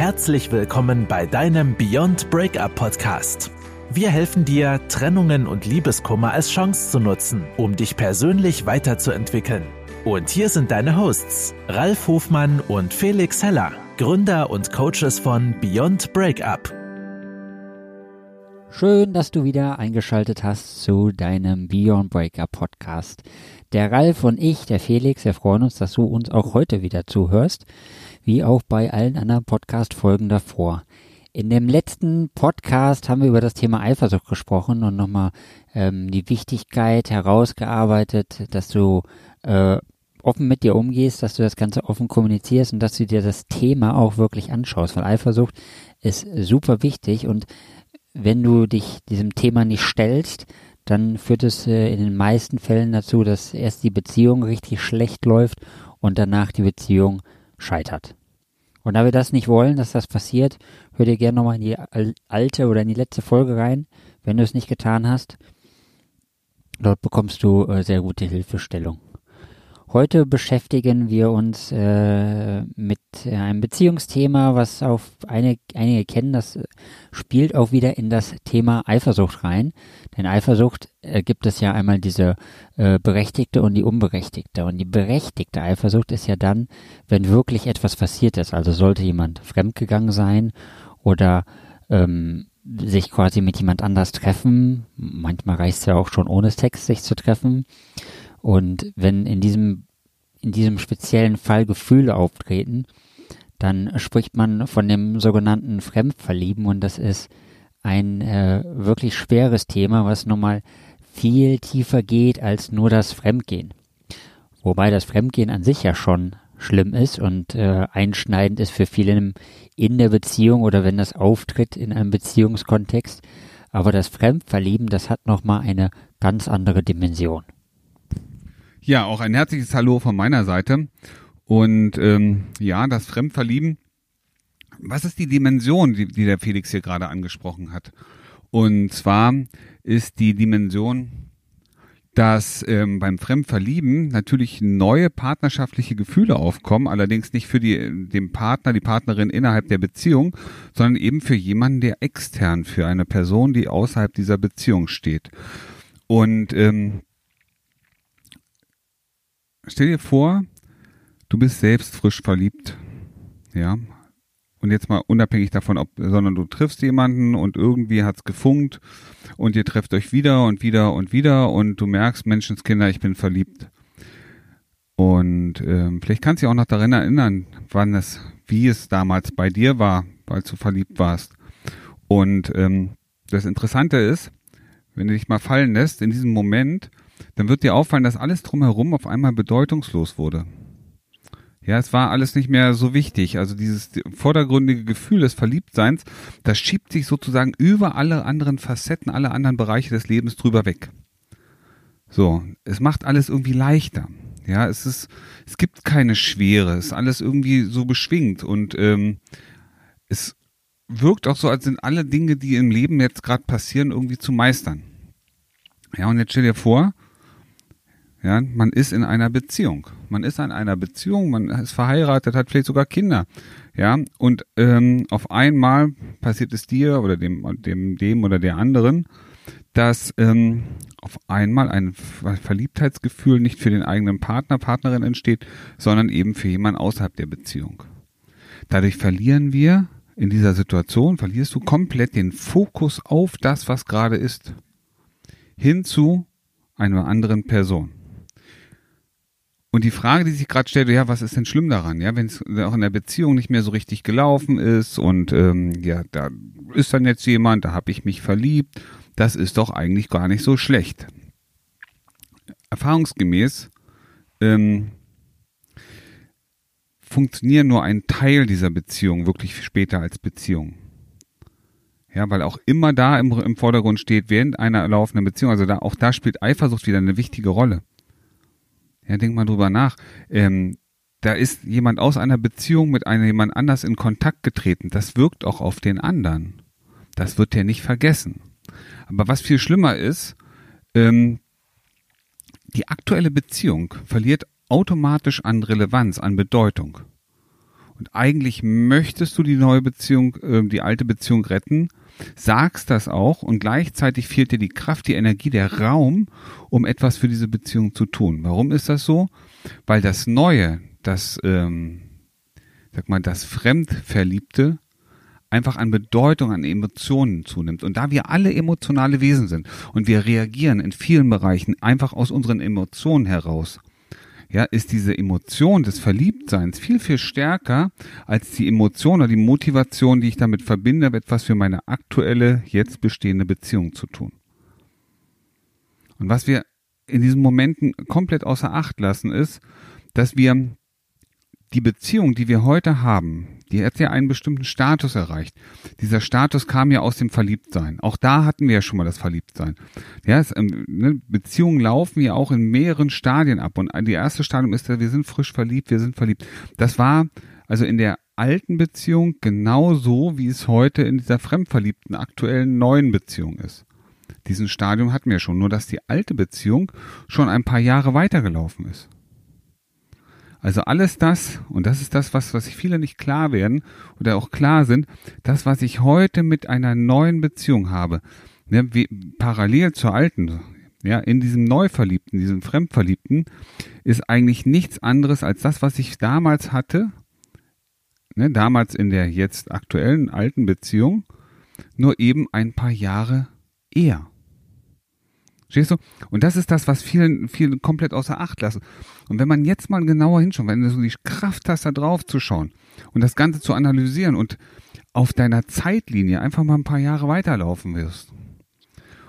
Herzlich willkommen bei deinem Beyond Breakup Podcast. Wir helfen dir, Trennungen und Liebeskummer als Chance zu nutzen, um dich persönlich weiterzuentwickeln. Und hier sind deine Hosts, Ralf Hofmann und Felix Heller, Gründer und Coaches von Beyond Breakup. Schön, dass du wieder eingeschaltet hast zu deinem Beyond Breakup Podcast. Der Ralf und ich, der Felix, wir freuen uns, dass du uns auch heute wieder zuhörst wie auch bei allen anderen Podcast-Folgen davor. In dem letzten Podcast haben wir über das Thema Eifersucht gesprochen und nochmal ähm, die Wichtigkeit herausgearbeitet, dass du äh, offen mit dir umgehst, dass du das Ganze offen kommunizierst und dass du dir das Thema auch wirklich anschaust, weil Eifersucht ist super wichtig und wenn du dich diesem Thema nicht stellst, dann führt es äh, in den meisten Fällen dazu, dass erst die Beziehung richtig schlecht läuft und danach die Beziehung scheitert. Und da wir das nicht wollen, dass das passiert, hör dir gerne nochmal in die alte oder in die letzte Folge rein, wenn du es nicht getan hast. Dort bekommst du äh, sehr gute Hilfestellung. Heute beschäftigen wir uns äh, mit äh, einem Beziehungsthema, was auf eine, einige kennen, das äh, spielt auch wieder in das Thema Eifersucht rein. Denn Eifersucht äh, gibt es ja einmal diese äh, berechtigte und die unberechtigte. Und die berechtigte Eifersucht ist ja dann, wenn wirklich etwas passiert ist. Also sollte jemand fremdgegangen sein oder ähm, sich quasi mit jemand anders treffen. Manchmal reicht es ja auch schon ohne Sex, sich zu treffen und wenn in diesem, in diesem speziellen Fall Gefühle auftreten, dann spricht man von dem sogenannten Fremdverlieben und das ist ein äh, wirklich schweres Thema, was nochmal viel tiefer geht als nur das Fremdgehen. Wobei das Fremdgehen an sich ja schon schlimm ist und äh, einschneidend ist für viele in der Beziehung oder wenn das auftritt in einem Beziehungskontext. Aber das Fremdverlieben, das hat nochmal eine ganz andere Dimension. Ja, auch ein herzliches Hallo von meiner Seite. Und ähm, ja, das Fremdverlieben. Was ist die Dimension, die, die der Felix hier gerade angesprochen hat? Und zwar ist die Dimension, dass ähm, beim Fremdverlieben natürlich neue partnerschaftliche Gefühle aufkommen, allerdings nicht für die, den Partner, die Partnerin innerhalb der Beziehung, sondern eben für jemanden, der extern, für eine Person, die außerhalb dieser Beziehung steht. Und ähm, stell dir vor, du bist selbst frisch verliebt, ja, und jetzt mal unabhängig davon, ob, sondern du triffst jemanden und irgendwie hat's gefunkt und ihr trefft euch wieder und wieder und wieder und du merkst, Menschenskinder, ich bin verliebt. Und ähm, vielleicht kannst du dich auch noch daran erinnern, wann es, wie es damals bei dir war, weil du verliebt warst. Und ähm, das Interessante ist, wenn du dich mal fallen lässt in diesem Moment, dann wird dir auffallen, dass alles drumherum auf einmal bedeutungslos wurde. Ja, es war alles nicht mehr so wichtig. Also dieses vordergründige Gefühl des Verliebtseins, das schiebt sich sozusagen über alle anderen Facetten, alle anderen Bereiche des Lebens drüber weg. So, es macht alles irgendwie leichter. Ja, es ist, es gibt keine Schwere, es ist alles irgendwie so beschwingt und ähm, es wirkt auch so, als sind alle Dinge, die im Leben jetzt gerade passieren, irgendwie zu meistern. Ja, und jetzt stell dir vor, ja, man ist in einer Beziehung. Man ist in einer Beziehung, man ist verheiratet, hat vielleicht sogar Kinder. Ja, und ähm, auf einmal passiert es dir oder dem, dem, dem oder der anderen, dass ähm, auf einmal ein Verliebtheitsgefühl nicht für den eigenen Partner, Partnerin entsteht, sondern eben für jemanden außerhalb der Beziehung. Dadurch verlieren wir in dieser Situation, verlierst du komplett den Fokus auf das, was gerade ist, hin zu einer anderen Person. Und die Frage, die sich gerade stellt, ja, was ist denn schlimm daran? Ja, wenn es auch in der Beziehung nicht mehr so richtig gelaufen ist und ähm, ja, da ist dann jetzt jemand, da habe ich mich verliebt, das ist doch eigentlich gar nicht so schlecht. Erfahrungsgemäß ähm, funktionieren nur ein Teil dieser Beziehung wirklich später als Beziehung. Ja, weil auch immer da im, im Vordergrund steht, während einer laufenden Beziehung, also da, auch da spielt Eifersucht wieder eine wichtige Rolle. Ja, denk mal drüber nach. Ähm, da ist jemand aus einer Beziehung mit einem jemand anders in Kontakt getreten. Das wirkt auch auf den anderen. Das wird der nicht vergessen. Aber was viel schlimmer ist, ähm, die aktuelle Beziehung verliert automatisch an Relevanz, an Bedeutung. Und eigentlich möchtest du die neue Beziehung, äh, die alte Beziehung retten, sagst das auch und gleichzeitig fehlt dir die Kraft, die Energie, der Raum, um etwas für diese Beziehung zu tun. Warum ist das so? Weil das Neue, das, ähm, sag mal, das Fremdverliebte einfach an Bedeutung, an Emotionen zunimmt. Und da wir alle emotionale Wesen sind und wir reagieren in vielen Bereichen einfach aus unseren Emotionen heraus, ja, ist diese Emotion des Verliebtseins viel, viel stärker als die Emotion oder die Motivation, die ich damit verbinde, etwas für meine aktuelle, jetzt bestehende Beziehung zu tun. Und was wir in diesen Momenten komplett außer Acht lassen, ist, dass wir die Beziehung, die wir heute haben, die hat ja einen bestimmten Status erreicht. Dieser Status kam ja aus dem Verliebtsein. Auch da hatten wir ja schon mal das Verliebtsein. Ja, es, ähm, ne, Beziehungen laufen ja auch in mehreren Stadien ab. Und die erste Stadium ist, wir sind frisch verliebt, wir sind verliebt. Das war also in der alten Beziehung genauso, wie es heute in dieser fremdverliebten aktuellen neuen Beziehung ist. Diesen Stadium hatten wir schon, nur dass die alte Beziehung schon ein paar Jahre weitergelaufen ist. Also alles das, und das ist das, was, was viele nicht klar werden oder auch klar sind, das, was ich heute mit einer neuen Beziehung habe, ne, wie, parallel zur alten, ja, in diesem Neuverliebten, diesem Fremdverliebten, ist eigentlich nichts anderes als das, was ich damals hatte, ne, damals in der jetzt aktuellen alten Beziehung, nur eben ein paar Jahre eher. Verstehst du? Und das ist das, was vielen, vielen komplett außer Acht lassen. Und wenn man jetzt mal genauer hinschaut, wenn du so die Kraft hast, da drauf zu schauen und das Ganze zu analysieren und auf deiner Zeitlinie einfach mal ein paar Jahre weiterlaufen wirst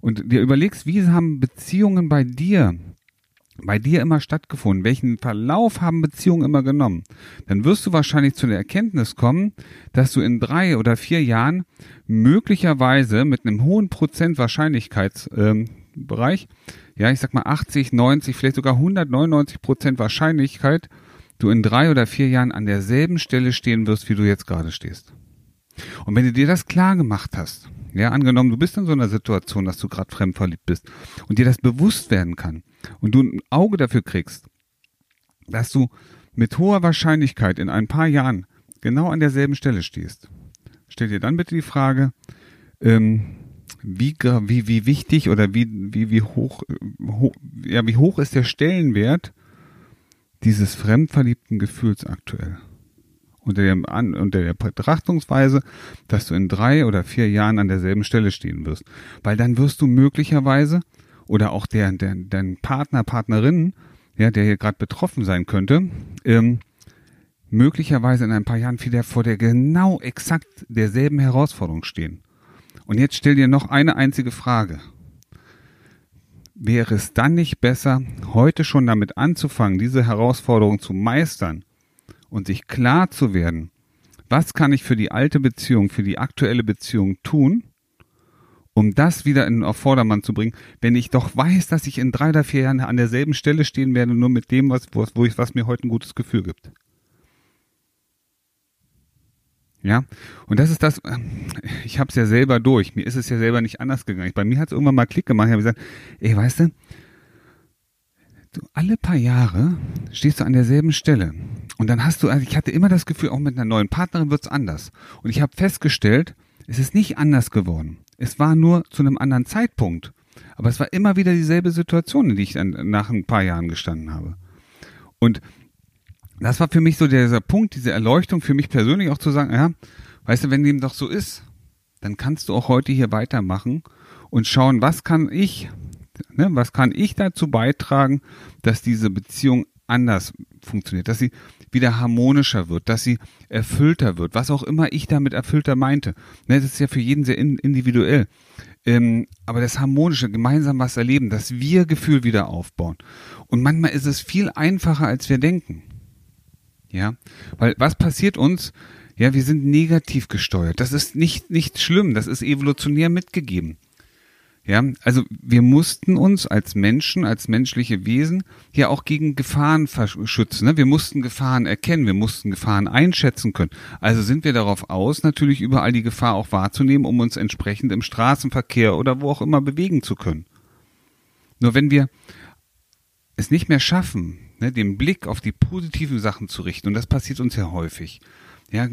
und dir überlegst, wie haben Beziehungen bei dir, bei dir immer stattgefunden, welchen Verlauf haben Beziehungen immer genommen, dann wirst du wahrscheinlich zu der Erkenntnis kommen, dass du in drei oder vier Jahren möglicherweise mit einem hohen Prozent Wahrscheinlichkeit ähm, Bereich, ja, ich sag mal 80, 90, vielleicht sogar 199 Prozent Wahrscheinlichkeit, du in drei oder vier Jahren an derselben Stelle stehen wirst, wie du jetzt gerade stehst. Und wenn du dir das klar gemacht hast, ja, angenommen, du bist in so einer Situation, dass du gerade fremdverliebt bist und dir das bewusst werden kann und du ein Auge dafür kriegst, dass du mit hoher Wahrscheinlichkeit in ein paar Jahren genau an derselben Stelle stehst. Stell dir dann bitte die Frage, ähm, wie, wie, wie wichtig oder wie, wie, wie hoch, hoch, ja, wie hoch ist der Stellenwert dieses fremdverliebten Gefühls aktuell? Unter, dem, unter der Betrachtungsweise, dass du in drei oder vier Jahren an derselben Stelle stehen wirst. Weil dann wirst du möglicherweise oder auch der, der, dein Partner, Partnerin, ja, der hier gerade betroffen sein könnte, ähm, möglicherweise in ein paar Jahren wieder vor der genau exakt derselben Herausforderung stehen. Und jetzt stell dir noch eine einzige Frage. Wäre es dann nicht besser, heute schon damit anzufangen, diese Herausforderung zu meistern und sich klar zu werden, was kann ich für die alte Beziehung, für die aktuelle Beziehung tun, um das wieder in auf Vordermann zu bringen, wenn ich doch weiß, dass ich in drei oder vier Jahren an derselben Stelle stehen werde, nur mit dem, was, wo ich, was mir heute ein gutes Gefühl gibt. Ja, und das ist das, ich habe es ja selber durch. Mir ist es ja selber nicht anders gegangen. Bei mir hat es irgendwann mal Klick gemacht. Ich habe gesagt, ey, weißt du, du, alle paar Jahre stehst du an derselben Stelle. Und dann hast du, also ich hatte immer das Gefühl, auch mit einer neuen Partnerin wird's anders. Und ich habe festgestellt, es ist nicht anders geworden. Es war nur zu einem anderen Zeitpunkt. Aber es war immer wieder dieselbe Situation, in die ich dann nach ein paar Jahren gestanden habe. Und das war für mich so dieser Punkt, diese Erleuchtung für mich persönlich auch zu sagen, ja, weißt du, wenn dem doch so ist, dann kannst du auch heute hier weitermachen und schauen, was kann ich, ne, was kann ich dazu beitragen, dass diese Beziehung anders funktioniert, dass sie wieder harmonischer wird, dass sie erfüllter wird, was auch immer ich damit erfüllter meinte. Ne, das ist ja für jeden sehr individuell. Ähm, aber das harmonische, gemeinsam was erleben, das Wir-Gefühl wieder aufbauen. Und manchmal ist es viel einfacher, als wir denken. Ja, weil was passiert uns? Ja, wir sind negativ gesteuert. Das ist nicht, nicht schlimm. Das ist evolutionär mitgegeben. Ja, also wir mussten uns als Menschen, als menschliche Wesen ja auch gegen Gefahren schützen. Ne? Wir mussten Gefahren erkennen, wir mussten Gefahren einschätzen können. Also sind wir darauf aus, natürlich überall die Gefahr auch wahrzunehmen, um uns entsprechend im Straßenverkehr oder wo auch immer bewegen zu können. Nur wenn wir es nicht mehr schaffen, ne, den Blick auf die positiven Sachen zu richten. Und das passiert uns ja häufig. Ja,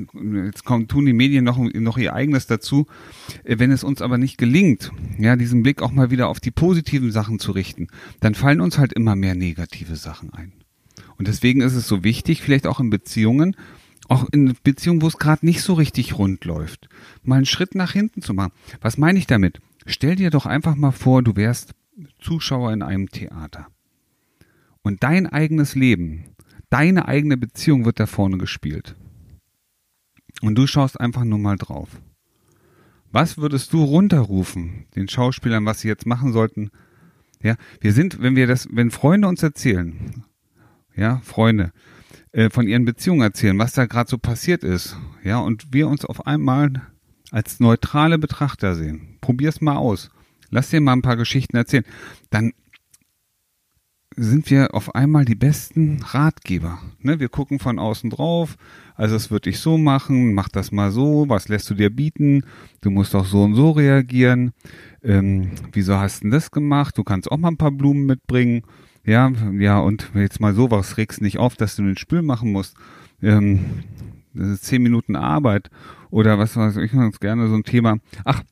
jetzt kommen, tun die Medien noch, noch ihr eigenes dazu. Äh, wenn es uns aber nicht gelingt, ja, diesen Blick auch mal wieder auf die positiven Sachen zu richten, dann fallen uns halt immer mehr negative Sachen ein. Und deswegen ist es so wichtig, vielleicht auch in Beziehungen, auch in Beziehungen, wo es gerade nicht so richtig rund läuft, mal einen Schritt nach hinten zu machen. Was meine ich damit? Stell dir doch einfach mal vor, du wärst Zuschauer in einem Theater. Und dein eigenes Leben, deine eigene Beziehung wird da vorne gespielt. Und du schaust einfach nur mal drauf. Was würdest du runterrufen, den Schauspielern, was sie jetzt machen sollten? Ja, wir sind, wenn wir das, wenn Freunde uns erzählen, ja, Freunde, äh, von ihren Beziehungen erzählen, was da gerade so passiert ist, ja, und wir uns auf einmal als neutrale Betrachter sehen. Probier's mal aus. Lass dir mal ein paar Geschichten erzählen. Dann sind wir auf einmal die besten Ratgeber. Ne? Wir gucken von außen drauf, also es würde ich so machen, mach das mal so, was lässt du dir bieten, du musst auch so und so reagieren, ähm, wieso hast du das gemacht, du kannst auch mal ein paar Blumen mitbringen, ja, ja, und jetzt mal so, was regst nicht auf, dass du den Spül machen musst, ähm, das ist zehn Minuten Arbeit oder was weiß ich ganz gerne so ein Thema, ach,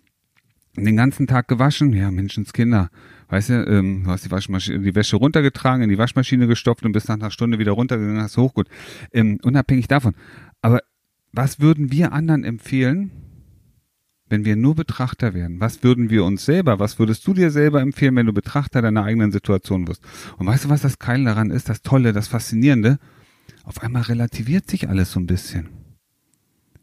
den ganzen Tag gewaschen, ja, Menschenskinder, weißt du, ähm, du hast die, Waschmaschine, die Wäsche runtergetragen, in die Waschmaschine gestopft und bist nach einer Stunde wieder runtergegangen, hast hochgut. Ähm, unabhängig davon. Aber was würden wir anderen empfehlen, wenn wir nur Betrachter wären? Was würden wir uns selber, was würdest du dir selber empfehlen, wenn du Betrachter deiner eigenen Situation wirst? Und weißt du, was das Geile daran ist, das Tolle, das Faszinierende? Auf einmal relativiert sich alles so ein bisschen.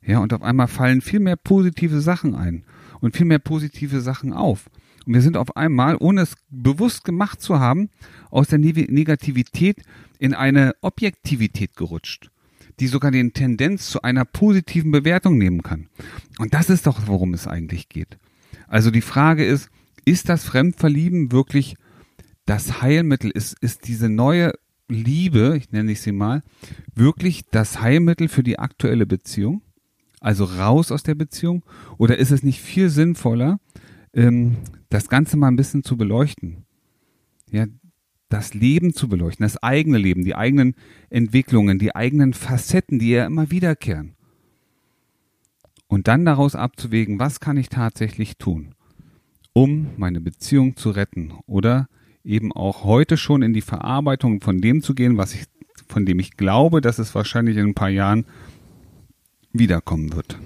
Ja, und auf einmal fallen viel mehr positive Sachen ein und viel mehr positive Sachen auf. Und wir sind auf einmal, ohne es bewusst gemacht zu haben, aus der Negativität in eine Objektivität gerutscht, die sogar den Tendenz zu einer positiven Bewertung nehmen kann. Und das ist doch, worum es eigentlich geht. Also die Frage ist, ist das Fremdverlieben wirklich das Heilmittel? Ist, ist diese neue Liebe, ich nenne ich sie mal, wirklich das Heilmittel für die aktuelle Beziehung? Also raus aus der Beziehung? Oder ist es nicht viel sinnvoller, ähm, das Ganze mal ein bisschen zu beleuchten. Ja, das Leben zu beleuchten, das eigene Leben, die eigenen Entwicklungen, die eigenen Facetten, die ja immer wiederkehren. Und dann daraus abzuwägen, was kann ich tatsächlich tun, um meine Beziehung zu retten oder eben auch heute schon in die Verarbeitung von dem zu gehen, was ich, von dem ich glaube, dass es wahrscheinlich in ein paar Jahren wiederkommen wird.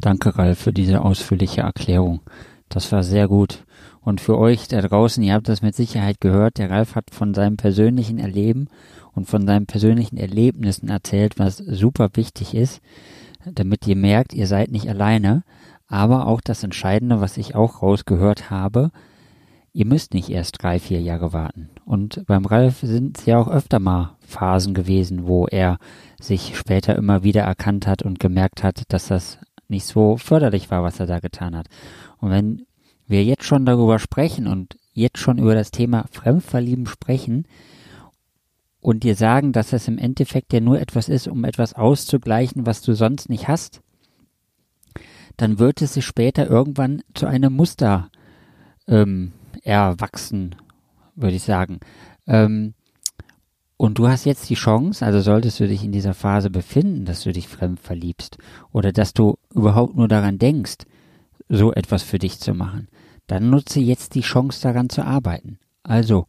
Danke, Ralf, für diese ausführliche Erklärung. Das war sehr gut. Und für euch da draußen, ihr habt das mit Sicherheit gehört, der Ralf hat von seinem persönlichen Erleben und von seinen persönlichen Erlebnissen erzählt, was super wichtig ist, damit ihr merkt, ihr seid nicht alleine. Aber auch das Entscheidende, was ich auch rausgehört habe, ihr müsst nicht erst drei, vier Jahre warten. Und beim Ralf sind es ja auch öfter mal Phasen gewesen, wo er sich später immer wieder erkannt hat und gemerkt hat, dass das nicht so förderlich war, was er da getan hat. Und wenn wir jetzt schon darüber sprechen und jetzt schon über das Thema Fremdverlieben sprechen und dir sagen, dass es im Endeffekt ja nur etwas ist, um etwas auszugleichen, was du sonst nicht hast, dann wird es sich später irgendwann zu einem Muster ähm, erwachsen, würde ich sagen. Ähm, und du hast jetzt die Chance, also solltest du dich in dieser Phase befinden, dass du dich fremd verliebst oder dass du überhaupt nur daran denkst, so etwas für dich zu machen, dann nutze jetzt die Chance daran zu arbeiten. Also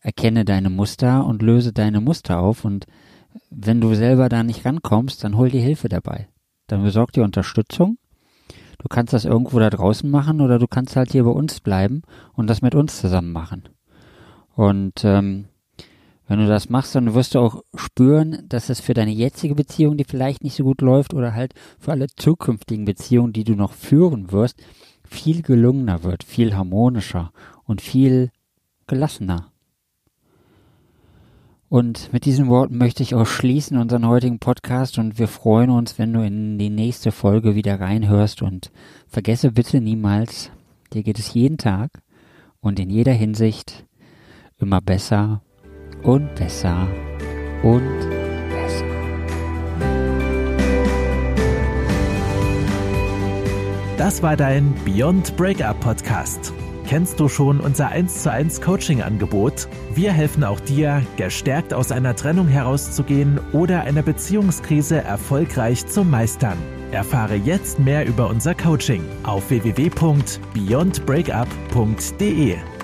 erkenne deine Muster und löse deine Muster auf und wenn du selber da nicht rankommst, dann hol dir Hilfe dabei. Dann besorg dir Unterstützung. Du kannst das irgendwo da draußen machen oder du kannst halt hier bei uns bleiben und das mit uns zusammen machen. Und ähm, wenn du das machst, dann wirst du auch spüren, dass es für deine jetzige Beziehung, die vielleicht nicht so gut läuft, oder halt für alle zukünftigen Beziehungen, die du noch führen wirst, viel gelungener wird, viel harmonischer und viel gelassener. Und mit diesen Worten möchte ich auch schließen unseren heutigen Podcast und wir freuen uns, wenn du in die nächste Folge wieder reinhörst und vergesse bitte niemals, dir geht es jeden Tag und in jeder Hinsicht immer besser und besser und besser. Das war dein Beyond Breakup Podcast. Kennst du schon unser 1 zu 1 Coaching-Angebot? Wir helfen auch dir, gestärkt aus einer Trennung herauszugehen oder eine Beziehungskrise erfolgreich zu meistern. Erfahre jetzt mehr über unser Coaching auf www.beyondbreakup.de.